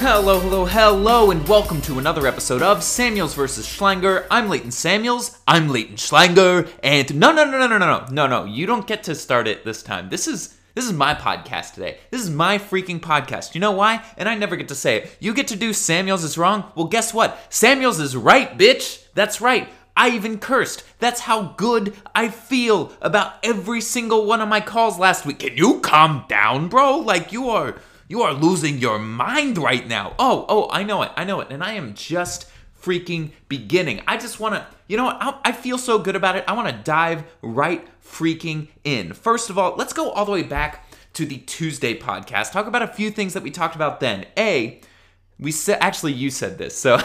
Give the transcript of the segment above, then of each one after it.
Hello, hello, hello, and welcome to another episode of Samuels vs. Schlanger. I'm Leighton Samuels. I'm Leighton Schlanger, and no, no, no, no, no, no, no, no, no. You don't get to start it this time. This is this is my podcast today. This is my freaking podcast. You know why? And I never get to say it. You get to do Samuels is wrong. Well, guess what? Samuels is right, bitch. That's right. I even cursed. That's how good I feel about every single one of my calls last week. Can you calm down, bro? Like you are you are losing your mind right now. Oh, oh, I know it. I know it. And I am just freaking beginning. I just want to, you know what? I, I feel so good about it. I want to dive right freaking in. First of all, let's go all the way back to the Tuesday podcast. Talk about a few things that we talked about then. A, we said, actually, you said this. So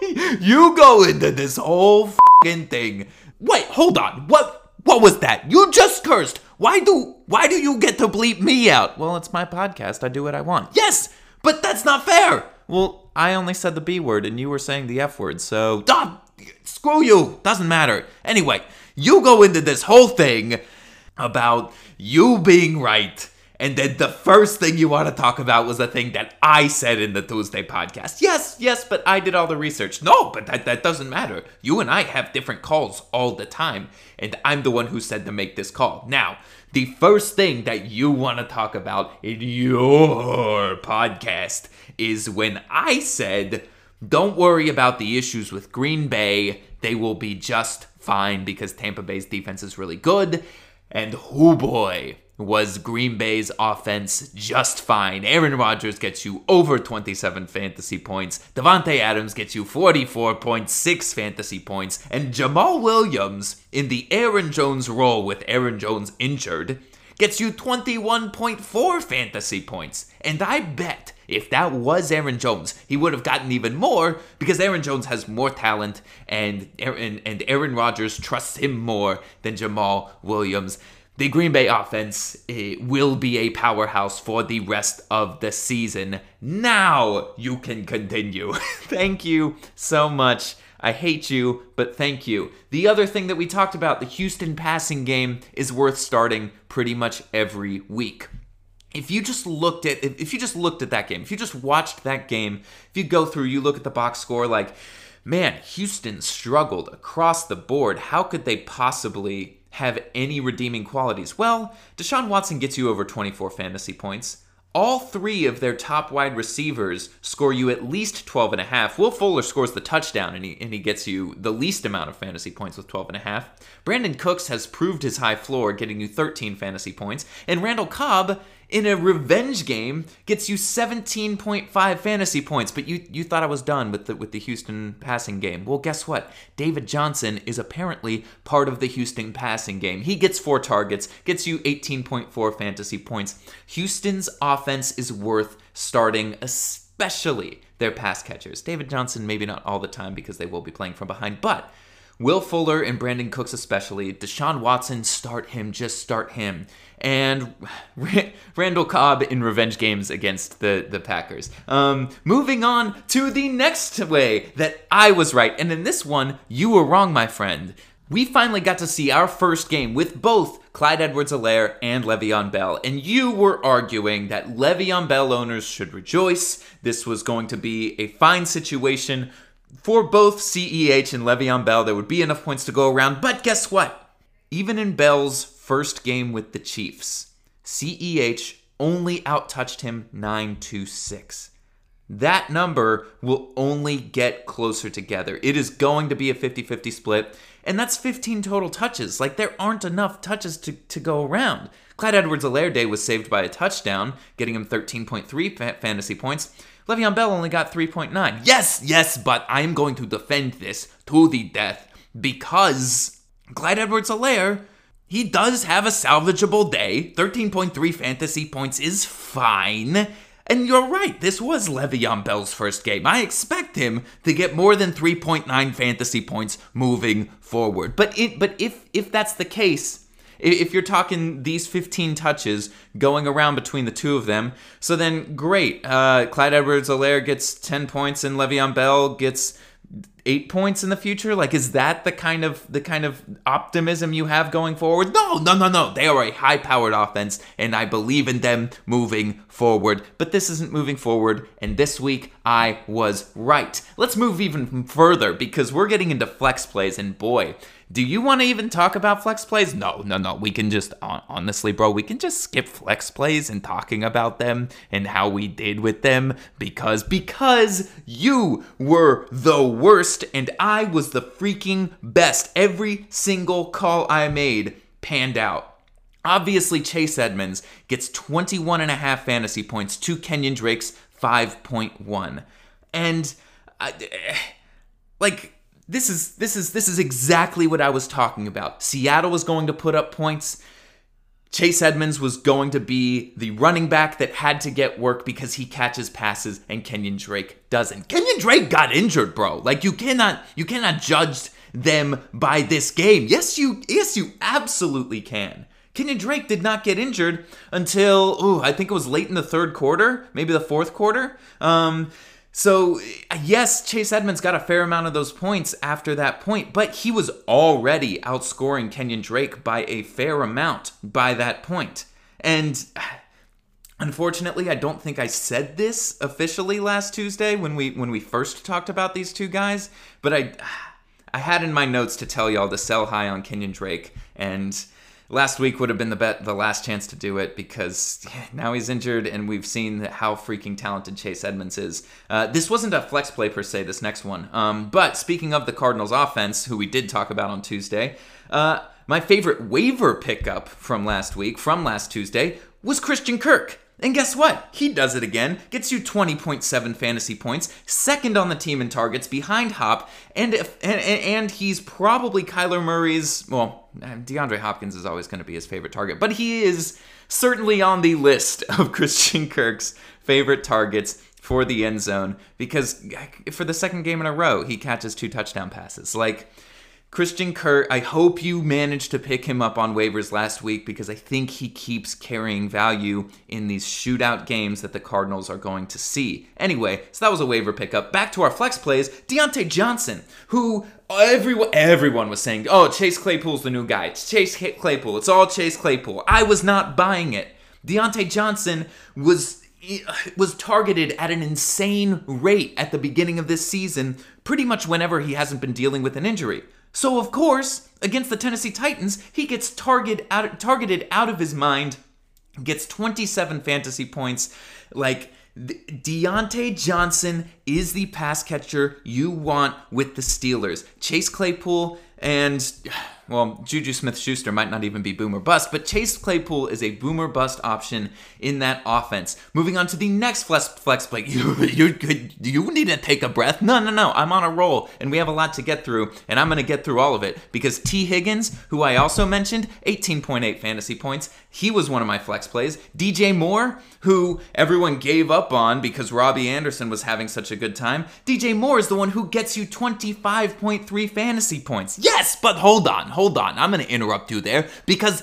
you go into this whole thing. Wait, hold on. What? What was that? You just cursed. Why do why do you get to bleep me out? Well, it's my podcast. I do what I want. Yes, but that's not fair. Well, I only said the B word and you were saying the F word. So, ah, screw you. Doesn't matter. Anyway, you go into this whole thing about you being right and then the first thing you want to talk about was a thing that I said in the Tuesday podcast. Yes, yes, but I did all the research. No, but that, that doesn't matter. You and I have different calls all the time, and I'm the one who said to make this call. Now, the first thing that you want to talk about in your podcast is when I said, don't worry about the issues with Green Bay. They will be just fine because Tampa Bay's defense is really good. And whoo boy, was Green Bay's offense just fine. Aaron Rodgers gets you over 27 fantasy points. Davante Adams gets you 44.6 fantasy points. And Jamaal Williams, in the Aaron Jones role with Aaron Jones injured, gets you 21.4 fantasy points. And I bet if that was Aaron Jones, he would have gotten even more because Aaron Jones has more talent and Aaron, and Aaron Rodgers trusts him more than Jamaal Williams the Green Bay offense eh, will be a powerhouse for the rest of the season. Now you can continue. thank you so much. I hate you, but thank you. The other thing that we talked about, the Houston passing game, is worth starting pretty much every week. If you just looked at if you just looked at that game, if you just watched that game, if you go through, you look at the box score like man, Houston struggled across the board. How could they possibly have any redeeming qualities? Well, Deshaun Watson gets you over 24 fantasy points. All three of their top wide receivers score you at least 12 and a half. Will Fuller scores the touchdown and he, and he gets you the least amount of fantasy points with 12 and a half. Brandin Cooks has proved his high floor, getting you 13 fantasy points. And Randall Cobb in a revenge game gets you 17.5 fantasy points. But you you thought I was done with the with the Houston passing game. Well, guess what? David Johnson is apparently part of the Houston passing game. He gets four targets, gets you 18.4 fantasy points. Houston's offense is worth starting, especially their pass catchers. David Johnson, maybe not all the time because they will be playing from behind, but Will Fuller and Brandin Cooks, especially. Deshaun Watson, start him, just start him. And Randall Cobb in revenge games against the, the Packers. Um, moving on to the next way that I was right. And in this one, you were wrong, my friend. We finally got to see our first game with both Clyde Edwards Helaire and Le'Veon Bell. And you were arguing that Le'Veon Bell owners should rejoice. This was going to be a fine situation for both CEH and Le'Veon Bell, there would be enough points to go around. But guess what? Even in Bell's first game with the Chiefs, CEH only outtouched him 9 to 6. That number will only get closer together. It is going to be a 50 50 split, and that's 15 total touches. Like, there aren't enough touches to, to go around. Clyde Edwards Helaire Day was saved by a touchdown, getting him 13.3 fa- fantasy points. Le'Veon Bell only got 3.9. Yes, yes, but I am going to defend this to the death because Clyde Edwards Helaire, he does have a salvageable day. 13.3 fantasy points is fine. And you're right, this was Le'Veon Bell's first game. I expect him to get more than 3.9 fantasy points moving forward. But it, but if if that's the case, if you're talking these 15 touches going around between the two of them, so then great. Uh, Clyde Edwards Helaire gets 10 points and Le'Veon Bell gets eight points in the future? Like, is that the kind of the kind of optimism you have going forward? No, no, no, no. They are a high-powered offense, and I believe in them moving forward. But this isn't moving forward, and this week I was right. Let's move even further because we're getting into flex plays, and boy, do you want to even talk about flex plays? No, no, no. We can just, honestly, bro, we can just skip flex plays and talking about them and how we did with them because, because you were the worst and I was the freaking best. Every single call I made panned out. Obviously, Chase Edmonds gets 21 and a half fantasy points to Kenyon Drake's 5.1. And, uh, like, this is this is this is exactly what I was talking about. Seattle was going to put up points. Chase Edmonds was going to be the running back that had to get work because he catches passes and Kenyon Drake doesn't. Kenyon Drake got injured, bro. Like you cannot you cannot judge them by this game. Yes, you yes you absolutely can. Kenyon Drake did not get injured until oh, I think it was late in the third quarter, maybe the fourth quarter. Um so, yes, Chase Edmonds got a fair amount of those points after that point, but he was already outscoring Kenyon Drake by a fair amount by that point. And unfortunately, I don't think I said this officially last Tuesday when we when we first talked about these two guys, but I I had in my notes to tell y'all to sell high on Kenyon Drake and last week would have been the bet, the last chance to do it because now he's injured and we've seen how freaking talented Chase Edmonds is. Uh, this wasn't a flex play per se. This next one, um, but speaking of the Cardinals' offense, who we did talk about on Tuesday, uh, my favorite waiver pickup from last week, from last Tuesday, was Christian Kirk. And guess what? He does it again. Gets you 20.7 fantasy points, second on the team in targets behind Hop, and if, and, and he's probably Kyler Murray's. Well, um, DeAndre Hopkins is always going to be his favorite target, but he is certainly on the list of Christian Kirk's favorite targets for the end zone because for the second game in a row he catches two touchdown passes. Like Christian Kirk, I hope you managed to pick him up on waivers last week because I think he keeps carrying value in these shootout games that the Cardinals are going to see. Anyway, so that was a waiver pickup. Back to our flex plays, Diontae Johnson, who everyone everyone was saying, "Oh, Chase Claypool's the new guy. It's Chase Claypool. It's all Chase Claypool." I was not buying it. Diontae Johnson was was targeted at an insane rate at the beginning of this season, pretty much whenever he hasn't been dealing with an injury. So, of course, against the Tennessee Titans, he gets target out, targeted out of his mind, gets 27 fantasy points. Like, Diontae Johnson is the pass catcher you want with the Steelers. Chase Claypool and well, Juju Smith Schuster might not even be boomer bust, but Chase Claypool is a boomer bust option in that offense. Moving on to the next flex, flex play. You, you, you need to take a breath. No, no, no. I'm on a roll, and we have a lot to get through, and I'm going to get through all of it because Tee Higgins, who I also mentioned, 18.8 fantasy points. He was one of my flex plays. DJ Moore, who everyone gave up on because Robbie Anderson was having such a good time. DJ Moore is the one who gets you 25.3 fantasy points. Yes, but hold on hold on. I'm going to interrupt you there because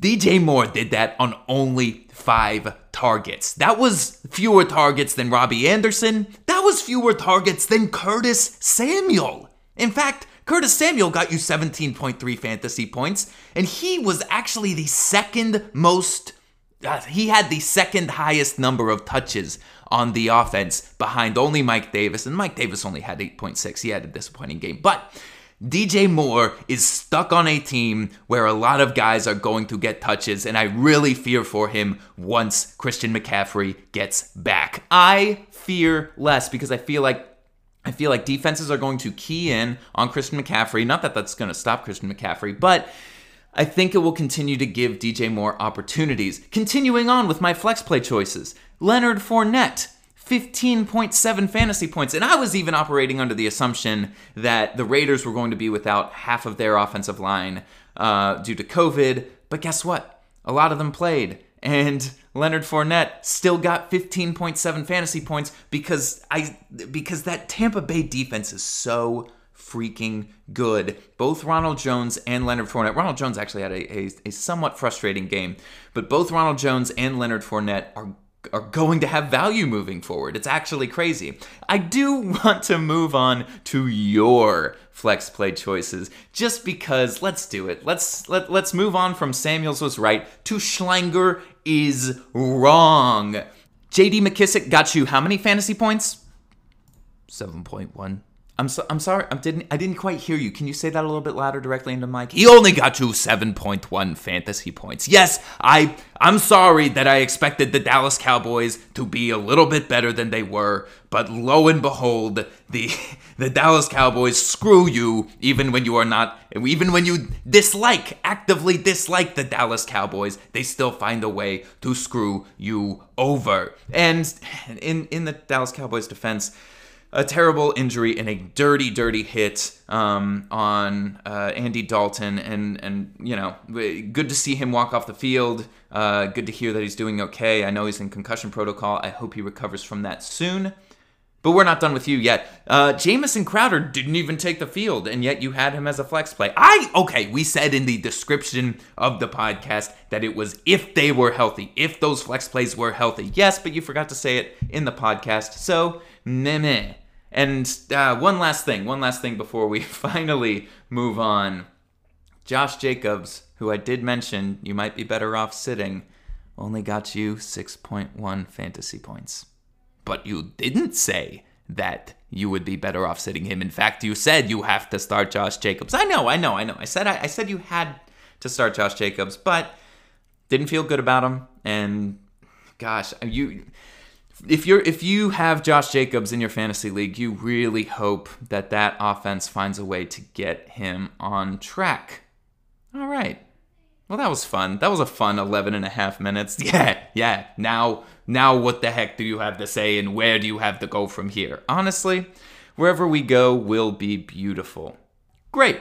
DJ Moore did that on only five targets. That was fewer targets than Robbie Anderson. That was fewer targets than Curtis Samuel. In fact, Curtis Samuel got you 17.3 fantasy points, and he was actually the second most. Uh, he had the second highest number of touches on the offense behind only Mike Davis, and Mike Davis only had 8.6. He had a disappointing game. But DJ Moore is stuck on a team where a lot of guys are going to get touches, and I really fear for him once Christian McCaffrey gets back. I fear less because I feel like I feel like defenses are going to key in on Christian McCaffrey. Not that that's going to stop Christian McCaffrey, but I think it will continue to give DJ Moore opportunities. Continuing on with my flex play choices Leonard Fournette. 15.7 fantasy points. And I was even operating under the assumption that the Raiders were going to be without half of their offensive line uh, due to COVID. But guess what? A lot of them played. And Leonard Fournette still got 15.7 fantasy points because I because that Tampa Bay defense is so freaking good. Both Ronald Jones and Leonard Fournette. Ronald Jones actually had a, a, a somewhat frustrating game, but both Ronald Jones and Leonard Fournette are are going to have value moving forward. It's actually crazy. I do want to move on to your flex play choices just because let's do it. Let's let, let's move on from Samuels was right to Schlanger is wrong. JD McKissic got you how many fantasy points? 7.1. I'm so, I'm sorry. I didn't I didn't quite hear you. Can you say that a little bit louder directly into mic? He only got you 7.1 fantasy points. Yes, I I'm sorry that I expected the Dallas Cowboys to be a little bit better than they were, but lo and behold, the the Dallas Cowboys screw you even when you are not even when you dislike actively dislike the Dallas Cowboys, they still find a way to screw you over. And in in the Dallas Cowboys defense, a terrible injury and a dirty, dirty hit um, on uh, Andy Dalton, and and you know, good to see him walk off the field. Uh, good to hear that he's doing okay. I know he's in concussion protocol. I hope he recovers from that soon. But we're not done with you yet. Uh, Jamison Crowder didn't even take the field, and yet you had him as a flex play. I okay. We said in the description of the podcast that it was if they were healthy, if those flex plays were healthy. Yes, but you forgot to say it in the podcast. So meh meh. And uh, one last thing, one last thing before we finally move on. Josh Jacobs, who I did mention you might be better off sitting, only got you 6.1 fantasy points. But you didn't say that you would be better off sitting him. In fact, you said you have to start Josh Jacobs. I know, I know, I know. I said I, I said you had to start Josh Jacobs, but didn't feel good about him. And gosh, you if you're if you have Josh Jacobs in your fantasy league, you really hope that that offense finds a way to get him on track. All right. Well, that was fun. That was a fun 11 and a half minutes. Yeah, yeah. Now, now what the heck do you have to say and where do you have to go from here? Honestly, wherever we go will be beautiful. Great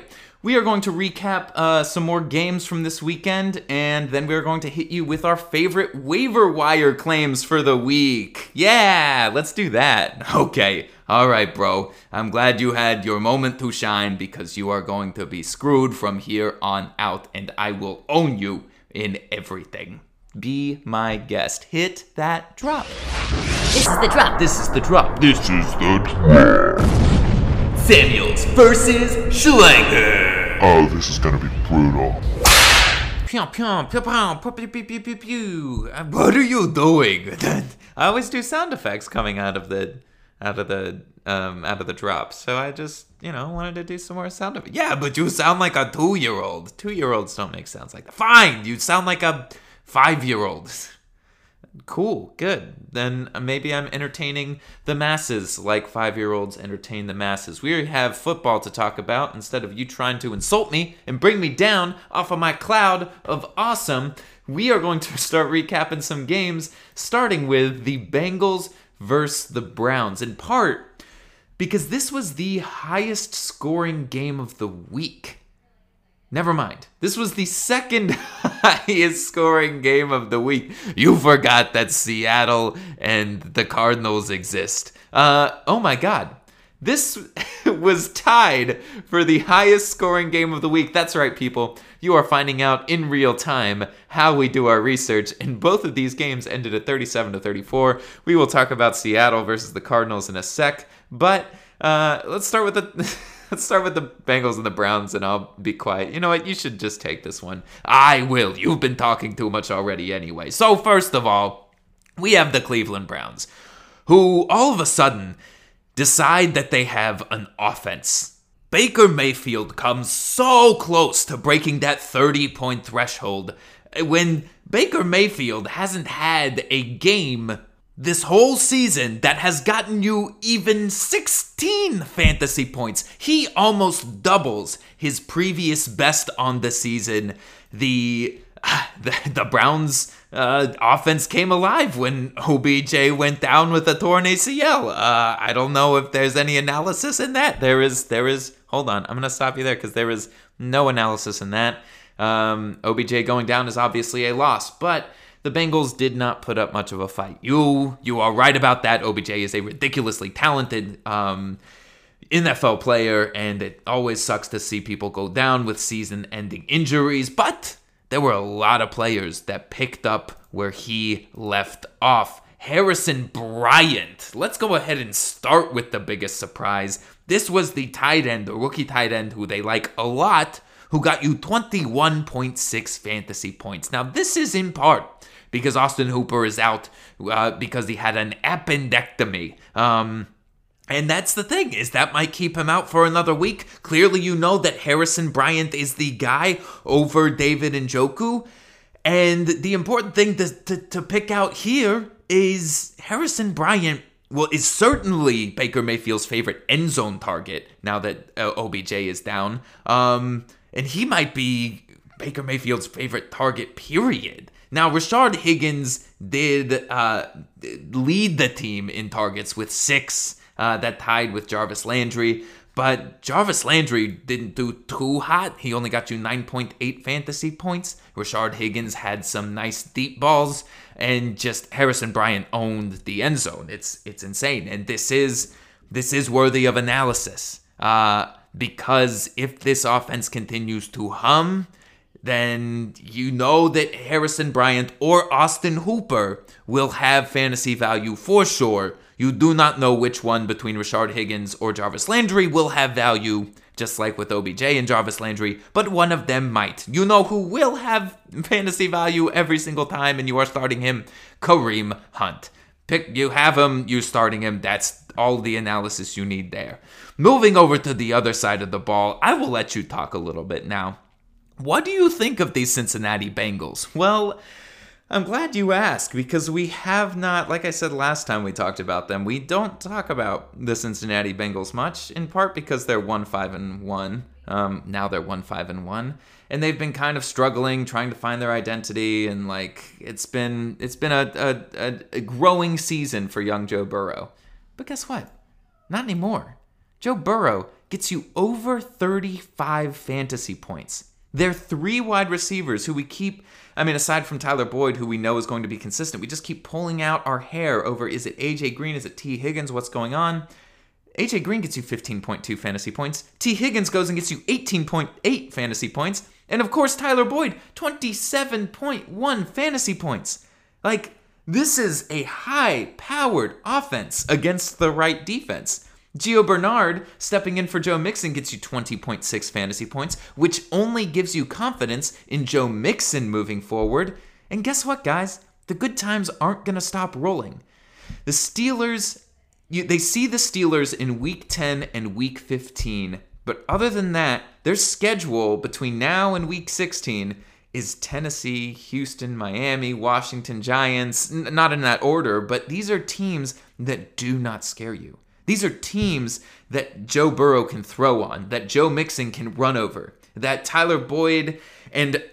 we are going to recap uh, some more games from this weekend, and then we're going to hit you with our favorite waiver wire claims for the week. Yeah, let's do that. Okay, all right, bro. I'm glad you had your moment to shine because you are going to be screwed from here on out, and I will own you in everything. Be my guest. Hit that drop. This is the drop. This is the drop. This is the drop. Samuels versus Schlanger. Oh, this is gonna be brutal. Pew, pew, pew, pew, pew, pew, pew, pew, pew. What are you doing? I always do sound effects coming out of the out of the um out of the drop. So I just, you know, wanted to do some more sound effects. Yeah, but you sound like a two year old. Two year olds don't make sounds like that. Fine, you sound like a five year old. Cool, good. Then uh, maybe I'm entertaining the masses like five year olds entertain the masses. We have football to talk about instead of you trying to insult me and bring me down off of my cloud of awesome. We are going to start recapping some games, starting with the Bengals versus the Browns, in part because this was the highest scoring game of the week. Never mind. This was the second highest scoring game of the week. You forgot that Seattle and the Cardinals exist. Uh, oh my god. This was tied for the highest scoring game of the week. That's right, people. You are finding out in real time how we do our research, and both of these games ended at 37 to 34. We will talk about Seattle versus the Cardinals in a sec, but uh, let's start with the. Let's start with the Bengals and the Browns, and I'll be quiet. You know what? You should just take this one. I will. You've been talking too much already anyway. So, first of all, we have the Cleveland Browns, who all of a sudden decide that they have an offense. Baker Mayfield comes so close to breaking that 30 point threshold when Baker Mayfield hasn't had a game this whole season that has gotten you even 16 fantasy points. He almost doubles his previous best on the season. The the, the Browns uh, offense came alive when OBJ went down with a torn ACL. Uh, I don't know if there's any analysis in that. There is. There is. Hold on. I'm gonna stop you there because there is no analysis in that. Um, OBJ going down is obviously a loss, but the Bengals did not put up much of a fight. You you are right about that. OBJ is a ridiculously talented um, NFL player, and it always sucks to see people go down with season-ending injuries. But there were a lot of players that picked up where he left off. Harrison Bryant. Let's go ahead and start with the biggest surprise. This was the tight end, the rookie tight end who they like a lot, who got you 21.6 fantasy points. Now, this is in part because Austin Hooper is out uh, because he had an appendectomy. Um, and that's the thing, is that might keep him out for another week. Clearly, you know that Harrison Bryant is the guy over David Njoku. And the important thing to, to, to pick out here is Harrison Bryant well, is certainly Baker Mayfield's favorite end zone target now that uh, OBJ is down. Um, and he might be Baker Mayfield's favorite target, period. Now, Rashard Higgins did uh, lead the team in targets with six, uh, that tied with Jarvis Landry. But Jarvis Landry didn't do too hot. He only got you 9.8 fantasy points. Rashard Higgins had some nice deep balls, and just Harrison Bryant owned the end zone. It's it's insane, and this is this is worthy of analysis. Uh, because if this offense continues to hum, then you know that Harrison Bryant or Austin Hooper will have fantasy value for sure. You do not know which one between Rashard Higgins or Jarvis Landry will have value, just like with OBJ and Jarvis Landry, but one of them might. You know who will have fantasy value every single time, and you are starting him Kareem Hunt. Pick, you have him, you're starting him. That's all the analysis you need there. Moving over to the other side of the ball, I will let you talk a little bit now. What do you think of these Cincinnati Bengals? Well, I'm glad you asked because we have not, like I said last time we talked about them, we don't talk about the Cincinnati Bengals much, in part because they're 1 5 and 1. Um, now they're 1 5 and 1. And they've been kind of struggling, trying to find their identity, and like it's been it's been a, a, a growing season for young Joe Burrow. But guess what? Not anymore. Joe Burrow gets you over 35 fantasy points. They're three wide receivers who we keep I mean, aside from Tyler Boyd, who we know is going to be consistent, we just keep pulling out our hair over is it AJ Green? Is it Tee Higgins? What's going on? AJ Green gets you 15.2 fantasy points. Tee Higgins goes and gets you 18.8 fantasy points. And of course, Tyler Boyd, 27.1 fantasy points. Like, this is a high powered offense against the right defense. Gio Bernard stepping in for Joe Mixon gets you 20.6 fantasy points, which only gives you confidence in Joe Mixon moving forward. And guess what, guys? The good times aren't going to stop rolling. The Steelers, you, they see the Steelers in week 10 and week 15, but other than that, their schedule between now and week 16 is Tennessee, Houston, Miami, Washington Giants, n- not in that order, but these are teams that do not scare you. These are teams that Joe Burrow can throw on, that Joe Mixon can run over, that Tyler Boyd and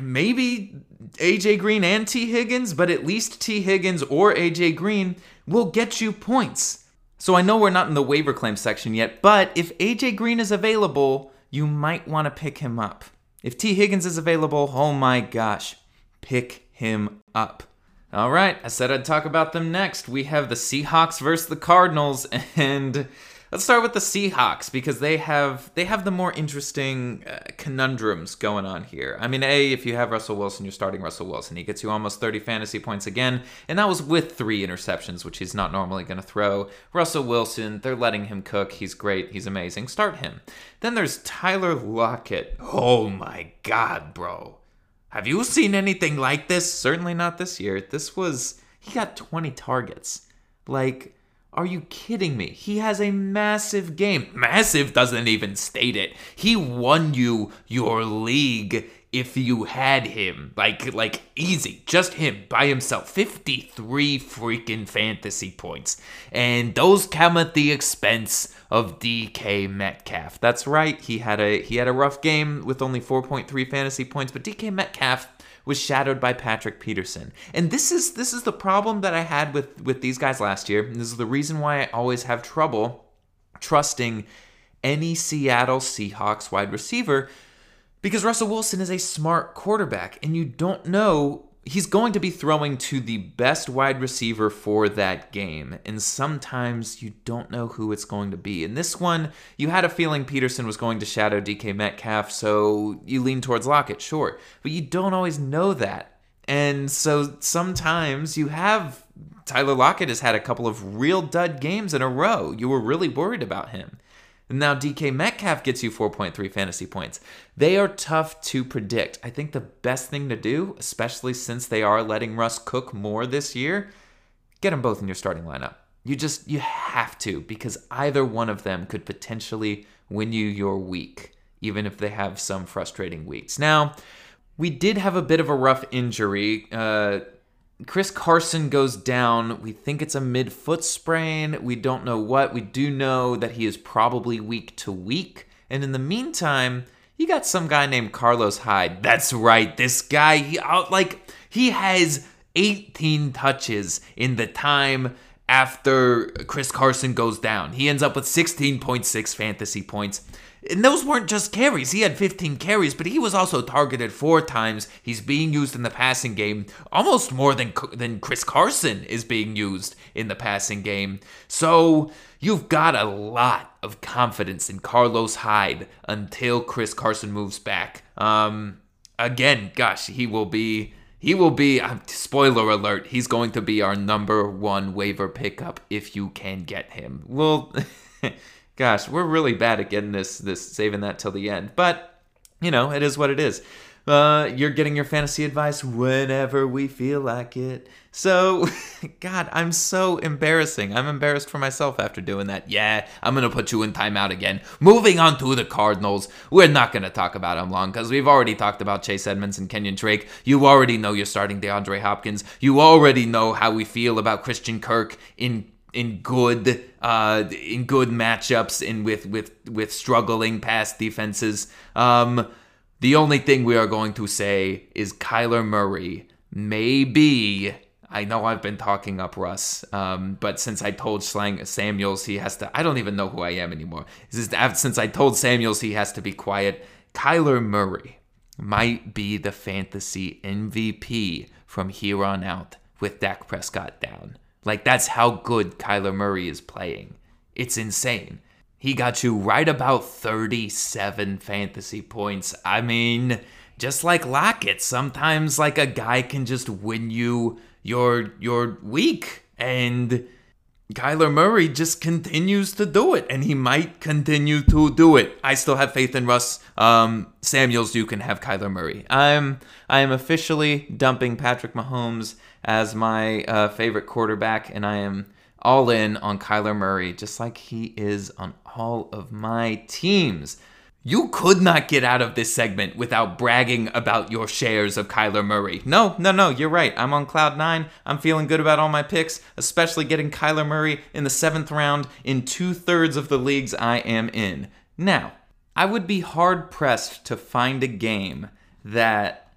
maybe AJ Green and Tee Higgins, but at least Tee Higgins or AJ Green will get you points. So I know we're not in the waiver claim section yet, but if AJ Green is available, you might want to pick him up. If Tee Higgins is available, oh my gosh, pick him up. All right, I said I'd talk about them next. We have the Seahawks versus the Cardinals, and let's start with the Seahawks because they have they have the more interesting uh, conundrums going on here. I mean, a if you have Russell Wilson, you're starting Russell Wilson. He gets you almost 30 fantasy points again, and that was with three interceptions, which he's not normally going to throw. Russell Wilson, they're letting him cook. He's great. He's amazing. Start him. Then there's Tyler Lockett. Oh my God, bro. Have you seen anything like this? Certainly not this year. This was, he got 20 targets. Like, are you kidding me? He has a massive game. Massive doesn't even state it. He won you your league if you had him. Like like easy. Just him by himself. 53 freaking fantasy points. And those come at the expense of DK Metcalf. That's right. He had a he had a rough game with only 4.3 fantasy points, but DK Metcalf was shadowed by Patrick Peterson. And this is this is the problem that I had with with these guys last year. And this is the reason why I always have trouble trusting any Seattle Seahawks wide receiver because Russell Wilson is a smart quarterback and you don't know he's going to be throwing to the best wide receiver for that game. And sometimes you don't know who it's going to be. In this one, you had a feeling Peterson was going to shadow DK Metcalf, so you lean towards Lockett, sure. But you don't always know that. And so sometimes you have Tyler Lockett has had a couple of real dud games in a row. You were really worried about him. Now DK Metcalf gets you 4.3 fantasy points. They are tough to predict. I think the best thing to do, especially since they are letting Russ cook more this year, get them both in your starting lineup. You just you have to because either one of them could potentially win you your week, even if they have some frustrating weeks. Now, we did have a bit of a rough injury. Uh, Chris Carson goes down. We think it's a mid foot sprain. We don't know what. We do know that he is probably week to week. And in the meantime, you got some guy named Carlos Hyde. That's right. This guy, he out like he has 18 touches in the time after Chris Carson goes down. He ends up with 16.6 fantasy points. And those weren't just carries. He had 15 carries, but he was also targeted four times. He's being used in the passing game almost more than than Chris Carson is being used in the passing game. So you've got a lot of confidence in Carlos Hyde until Chris Carson moves back. Um, again, gosh, he will be. He will be, uh, spoiler alert, he's going to be our number one waiver pickup if you can get him. Well, Gosh, we're really bad at getting this this saving that till the end. But you know, it is what it is. Uh, you're getting your fantasy advice whenever we feel like it. So, God, I'm so embarrassing. I'm embarrassed for myself after doing that. Yeah, I'm going to put you in timeout again. Moving on to the Cardinals. We're not going to talk about them long because we've already talked about Chase Edmonds and Kenyon Drake. You already know you're starting DeAndre Hopkins. You already know how we feel about Christian Kirk in in good uh, in good matchups and with with with struggling past defenses. Um, the only thing we are going to say is Kyler Murray maybe. I know I've been talking up Russ, um, but since I told Slang Samuels he has to, I don't even know who I am anymore. Since I told Samuels he has to be quiet, Kyler Murray might be the fantasy MVP from here on out with Dak Prescott down. Like, that's how good Kyler Murray is playing. It's insane. He got you right about 37 fantasy points. I mean, just like Lockett, sometimes like a guy can just win you your your week and Kyler Murray just continues to do it, and he might continue to do it. I still have faith in Russ um, Samuels. You can have Kyler Murray. I'm I am officially dumping Patrick Mahomes as my uh, favorite quarterback, and I am all in on Kyler Murray, just like he is on all of my teams. You could not get out of this segment without bragging about your shares of Kyler Murray. No, no, no, you're right. I'm on cloud nine. I'm feeling good about all my picks, especially getting Kyler Murray in the seventh round in two thirds of the leagues I am in. Now, I would be hard pressed to find a game that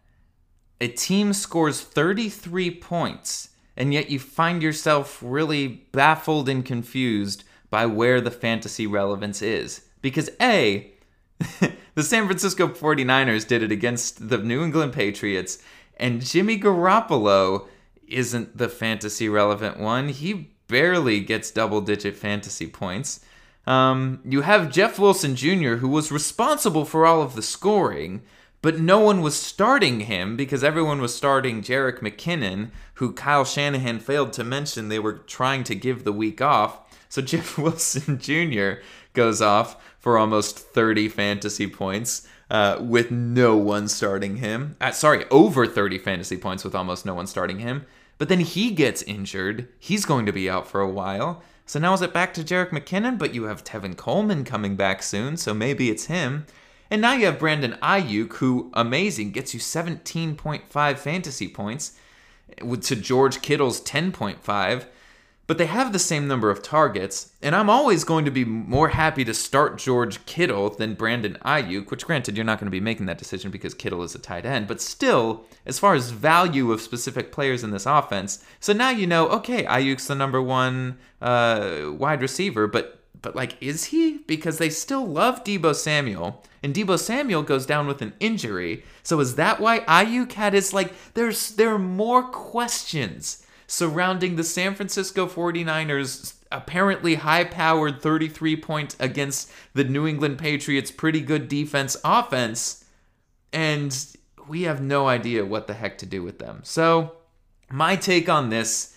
a team scores 33 points and yet you find yourself really baffled and confused by where the fantasy relevance is. Because A, the San Francisco 49ers did it against the New England Patriots, and Jimmy Garoppolo isn't the fantasy relevant one. He barely gets double digit fantasy points. Um, you have Jeff Wilson Jr., who was responsible for all of the scoring, but no one was starting him because everyone was starting Jerick McKinnon, who Kyle Shanahan failed to mention they were trying to give the week off. So Jeff Wilson Jr. goes off for almost 30 fantasy points uh, with no one starting him. Uh, sorry, over 30 fantasy points with almost no one starting him. But then he gets injured. He's going to be out for a while. So now is it back to Jerick McKinnon? But you have Tevin Coleman coming back soon, so maybe it's him. And now you have Brandon Aiyuk, who, amazing, gets you 17.5 fantasy points to George Kittle's 10.5 but they have the same number of targets, and I'm always going to be more happy to start George Kittle than Brandon Aiyuk, which granted you're not going to be making that decision because Kittle is a tight end, but still, as far as value of specific players in this offense, so now you know, okay, Aiyuk's the number one uh, wide receiver, but but like, is he? Because they still love Deebo Samuel, and Deebo Samuel goes down with an injury. So is that why Aiyuk had his like? There's there are more questions surrounding the San Francisco 49ers apparently high powered 33 point against the New England Patriots pretty good defense offense and we have no idea what the heck to do with them. So, my take on this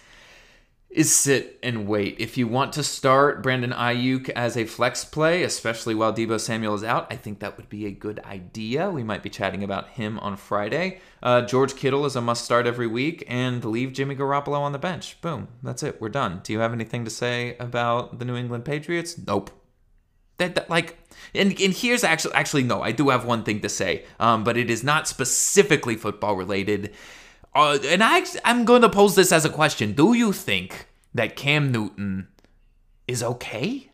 is sit and wait. If you want to start Brandon Aiyuk as a flex play, especially while Deebo Samuel is out, I think that would be a good idea. We might be chatting about him on Friday. Uh, George Kittle is a must start every week, and leave Jimmy Garoppolo on the bench. Boom. That's it. We're done. Do you have anything to say about the New England Patriots? Nope. That, that like and, and here's actually actually no i do have one thing to say um, but it is not specifically football related uh, and I, I'm going to pose this as a question. Do you think that Cam Newton is okay?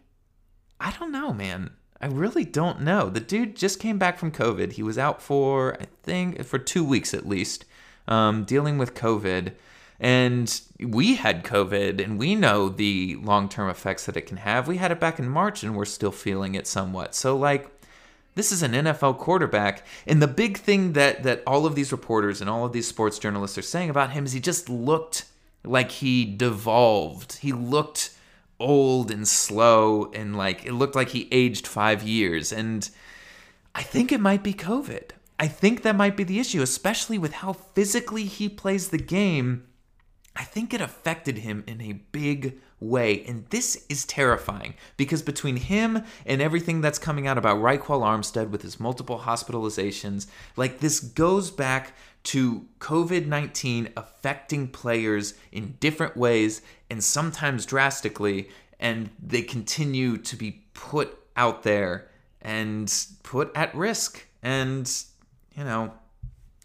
I don't know, man. I really don't know. The dude just came back from COVID. He was out for, I think, for two weeks at least, um, dealing with COVID. And we had COVID, and we know the long term effects that it can have. We had it back in March, and we're still feeling it somewhat. So, like, this is an NFL quarterback. And the big thing that that all of these reporters and all of these sports journalists are saying about him is he just looked like he devolved. He looked old and slow and like it looked like he aged 5 years and I think it might be COVID. I think that might be the issue, especially with how physically he plays the game. I think it affected him in a big way. And this is terrifying because between him and everything that's coming out about Ryquell Armstead with his multiple hospitalizations, like this goes back to COVID 19 affecting players in different ways and sometimes drastically. And they continue to be put out there and put at risk. And, you know,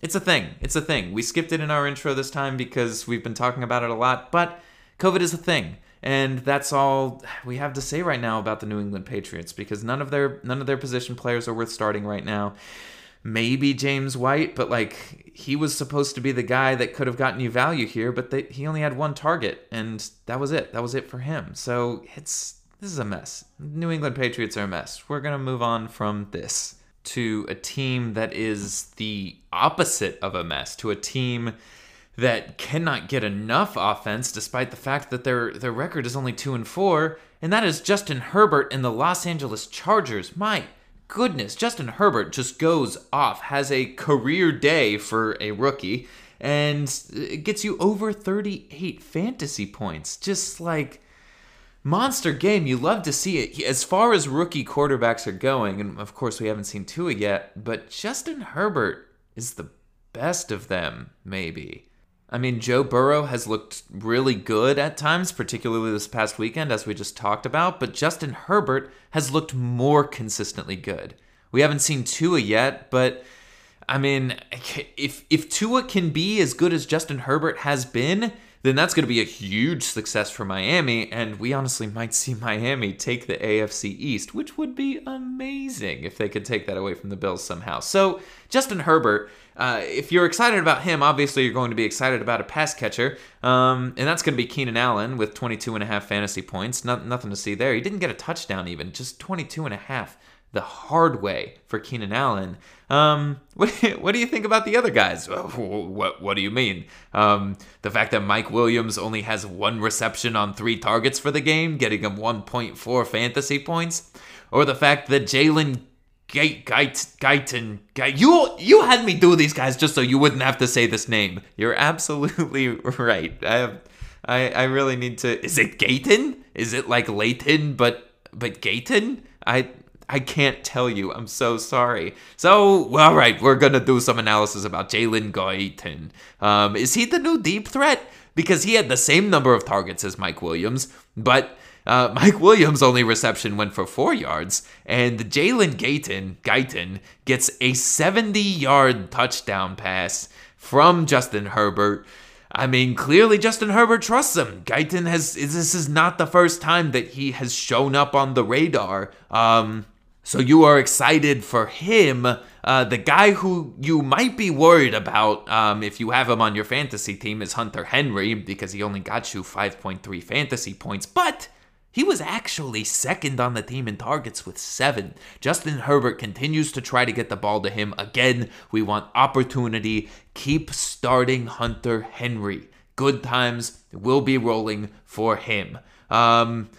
it's a thing. It's a thing. We skipped it in our intro this time because we've been talking about it a lot, but COVID is a thing. And that's all we have to say right now about the New England Patriots because none of their none of their position players are worth starting right now. Maybe James White, but like he was supposed to be the guy that could have gotten you value here, but they, he only had one target and that was it. That was it for him. So it's this is a mess. New England Patriots are a mess. We're going to move on from this to a team that is the opposite of a mess, to a team that cannot get enough offense despite the fact that their their record is only 2 and 4 and that is Justin Herbert and the Los Angeles Chargers. My goodness, Justin Herbert just goes off, has a career day for a rookie and it gets you over 38 fantasy points. Just like monster game. You love to see it. As far as rookie quarterbacks are going, and of course we haven't seen Tua yet, but Justin Herbert is the best of them, maybe. I mean, Joe Burrow has looked really good at times, particularly this past weekend, as we just talked about, but Justin Herbert has looked more consistently good. We haven't seen Tua yet, but I mean, if if Tua can be as good as Justin Herbert has been, then that's going to be a huge success for Miami, and we honestly might see Miami take the AFC East, which would be amazing if they could take that away from the Bills somehow. So, Justin Herbert uh, if you're excited about him, obviously you're going to be excited about a pass catcher, um, and that's going to be Keenan Allen with 22 and a half fantasy points. Not, nothing to see there. He didn't get a touchdown even, just 22 and a half the hard way for Keenan Allen. Um, what, what do you think about the other guys? What, what do you mean? Um, the fact that Mike Williams only has one reception on three targets for the game, getting him 1.4 fantasy points? Or the fact that Jalen Guyton. You you had me do these guys just so you wouldn't have to say this name. You're absolutely right. I have, I I really need to. Is it Gayton? Is it like Layton but but Gayton? I I can't tell you. I'm so sorry. So, all right, we're gonna do some analysis about Jalen Guyton. Um, is he the new deep threat? Because he had the same number of targets as Mike Williams, but uh, Mike Williams' only reception went for four yards, and Jalen Gayton, Guyton gets a 70 yard touchdown pass from Justin Herbert. I mean, clearly Justin Herbert trusts him. Guyton has, this is not the first time that he has shown up on the radar. Um, so you are excited for him. Uh, the guy who you might be worried about um, if you have him on your fantasy team is Hunter Henry because he only got you 5.3 fantasy points. But he was actually second on the team in targets with seven. Justin Herbert continues to try to get the ball to him. Again, we want opportunity. Keep starting Hunter Henry. Good times will be rolling for him. Um,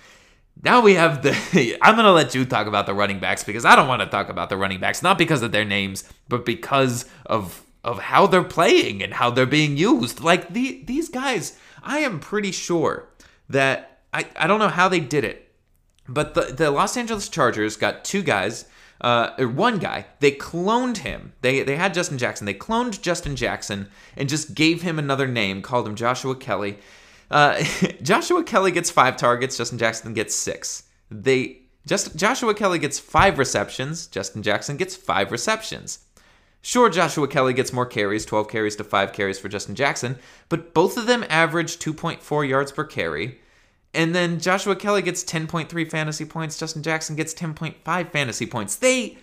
now we have the. I'm going to let you talk about the running backs because I don't want to talk about the running backs, not because of their names, but because of of how they're playing and how they're being used. Like the, these guys, I am pretty sure that I, I don't know how they did it, but the, the Los Angeles Chargers got two guys, uh, or one guy. They cloned him. They they had Justin Jackson. They cloned Justin Jackson and just gave him another name, called him Joshua Kelley. Uh, Joshua Kelley gets five targets. Justin Jackson gets six. They just Joshua Kelley gets five receptions. Justin Jackson gets five receptions. Sure, Joshua Kelley gets more carries, 12 carries to 5 carries for Justin Jackson, but both of them average 2.4 yards per carry. And then Joshua Kelley gets 10.3 fantasy points, Justin Jackson gets 10.5 fantasy points. They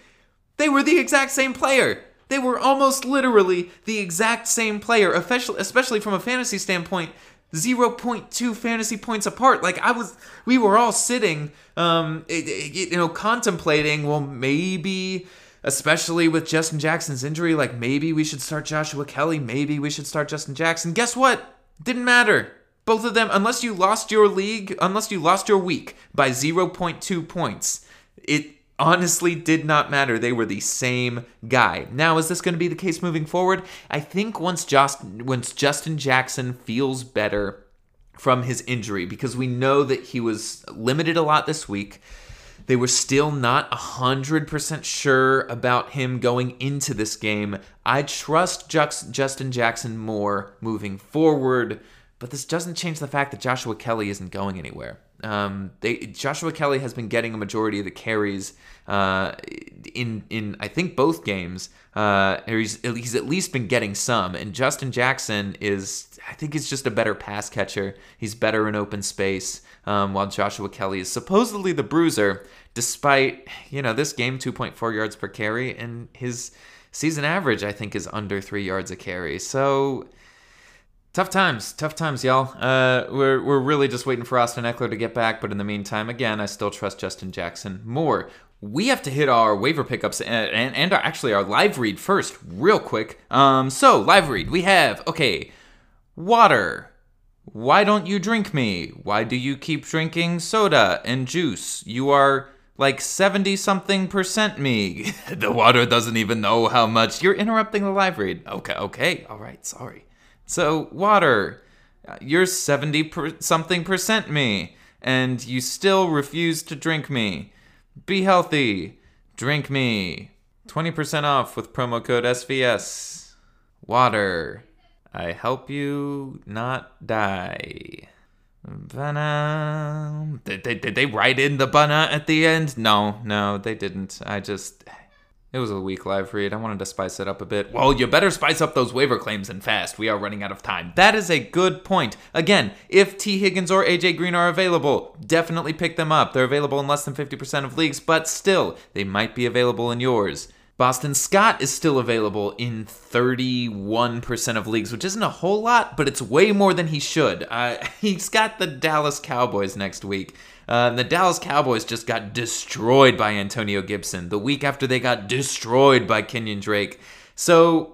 they were the exact same player. They were almost literally the exact same player, especially especially from a fantasy standpoint. 0.2 fantasy points apart. Like I was, we were all sitting, um, you know, contemplating. Well, maybe especially with Justin Jackson's injury, like maybe we should start Joshua Kelley, maybe we should start Justin Jackson. Guess what? Didn't matter. Both of them, unless you lost your league, unless you lost your week by 0.2 points, it honestly did not matter. They were the same guy. Now, is this going to be the case moving forward? I think once Just, once Justin Jackson feels better from his injury, because we know that he was limited a lot this week. They were still not 100% sure about him going into this game. I trust Justin Jackson more moving forward, but this doesn't change the fact that Joshua Kelley isn't going anywhere. Um, they, Joshua Kelley has been getting a majority of the carries uh, in in I think both games. Uh, he's he's at least been getting some, and Justin Jackson is I think he's just a better pass catcher. He's better in open space um, while Joshua Kelley is supposedly the bruiser, despite, you know, this game 2.4 yards per carry, and his season average, I think, is under three yards a carry. So. Tough times, tough times, y'all. Uh, we're, we're really just waiting for Austin Ekeler to get back, but in the meantime, again, I still trust Justin Jackson more. We have to hit our waiver pickups and, and, and our, actually our live read first, real quick. Um, so, live read, we have, okay, water, why don't you drink me? Why do you keep drinking soda and juice? You are like 70 something percent me. the water doesn't even know how much. You're interrupting the live read. Okay, okay, all right, sorry. So, water, uh, you're 70 per- something percent me, and you still refuse to drink me. Be healthy. Drink me. 20% off with promo code SVS. Water. I help you not die. Bana. Did they, did they write in the bana at the end? No, no, they didn't. I just. It was a weak live read. I wanted to spice it up a bit. Well, you better spice up those waiver claims and fast. We are running out of time. That is a good point. Again, if Tee Higgins or AJ Green are available, definitely pick them up. They're available in less than 50% of leagues, but still, they might be available in yours. Boston Scott is still available in 31% of leagues, which isn't a whole lot, but it's way more than he should. Uh, he's got the Dallas Cowboys next week. Uh, the Dallas Cowboys just got destroyed by Antonio Gibson the week after they got destroyed by Kenyon Drake. So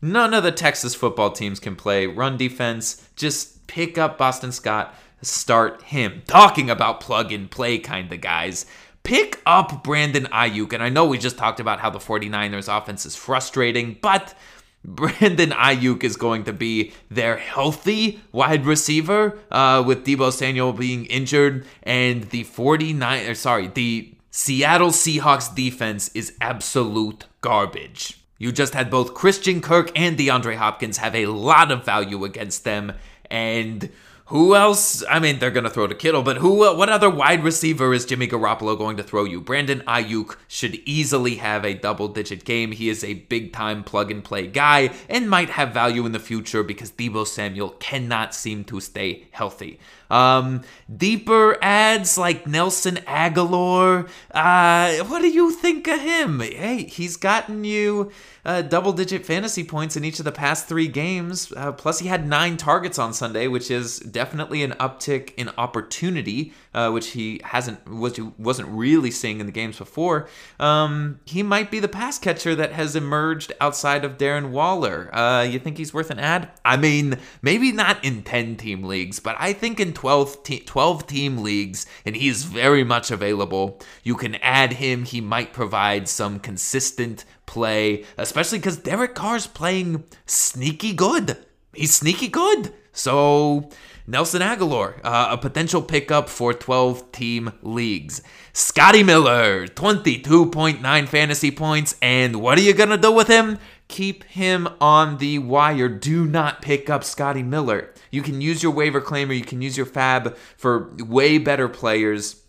none of the Texas football teams can play run defense. Just pick up Boston Scott, start him. Talking about plug and play kind of guys pick up Brandon Aiyuk. And I know we just talked about how the 49ers offense is frustrating, but Brandon Aiyuk is going to be their healthy wide receiver uh, with Deebo Samuel being injured and the 49 or sorry, the Seattle Seahawks defense is absolute garbage. You just had both Christian Kirk and DeAndre Hopkins have a lot of value against them and who else? I mean, they're going to throw to Kittle, but who? What other wide receiver is Jimmy Garoppolo going to throw you? Brandon Aiyuk should easily have a double-digit game. He is a big-time plug-and-play guy and might have value in the future because Deebo Samuel cannot seem to stay healthy. Um, deeper ads like Nelson Agholor. Uh, what do you think of him? Hey, he's gotten you uh, double digit fantasy points in each of the past three games. Uh, plus, he had nine targets on Sunday, which is definitely an uptick in opportunity, uh, which he hasn't was wasn't really seeing in the games before. Um, he might be the pass catcher that has emerged outside of Darren Waller. Uh, you think he's worth an ad? I mean, maybe not in ten team leagues, but I think in 12, te- 12 team leagues, and he's very much available. You can add him. He might provide some consistent play, especially because Derek Carr's playing sneaky good. He's sneaky good. So Nelson Agholor, uh, a potential pickup for 12 team leagues. Scotty Miller, 22.9 fantasy points. And what are you going to do with him? Keep him on the wire. Do not pick up Scotty Miller. You can use your waiver claim or you can use your fab for way better players.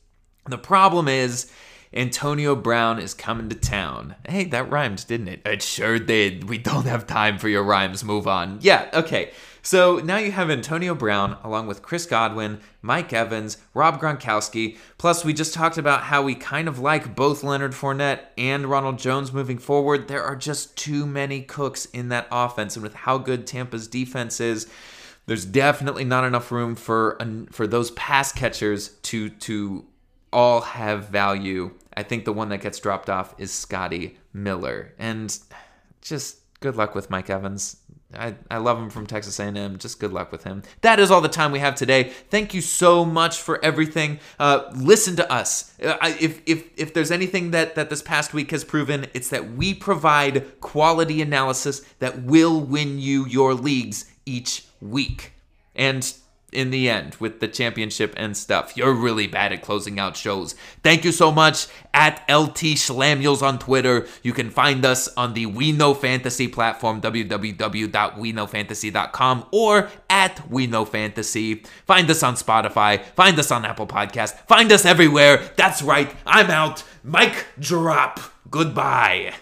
The problem is, Antonio Brown is coming to town. Hey, that rhymed, didn't it? It sure did. We don't have time for your rhymes. Move on. Yeah, okay. So now you have Antonio Brown along with Chris Godwin, Mike Evans, Rob Gronkowski. Plus, we just talked about how we kind of like both Leonard Fournette and Ronald Jones moving forward. There are just too many cooks in that offense, and with how good Tampa's defense is, there's definitely not enough room for for those pass catchers to to all have value. I think the one that gets dropped off is Scotty Miller, and just good luck with Mike Evans. I, I love him from Texas A&M. Just good luck with him. That is all the time we have today. Thank you so much for everything. Uh, listen to us. Uh, if, if if there's anything that that this past week has proven, it's that we provide quality analysis that will win you your leagues each week. And in the end with the championship and stuff. You're really bad at closing out shows. Thank you so much at LT Schlamuels on Twitter. You can find us on the We Know Fantasy platform, www.weknowfantasy.com or at We Know Fantasy. Find us on Spotify. Find us on Apple Podcast. Find us everywhere. That's right. I'm out. Mic drop. Goodbye.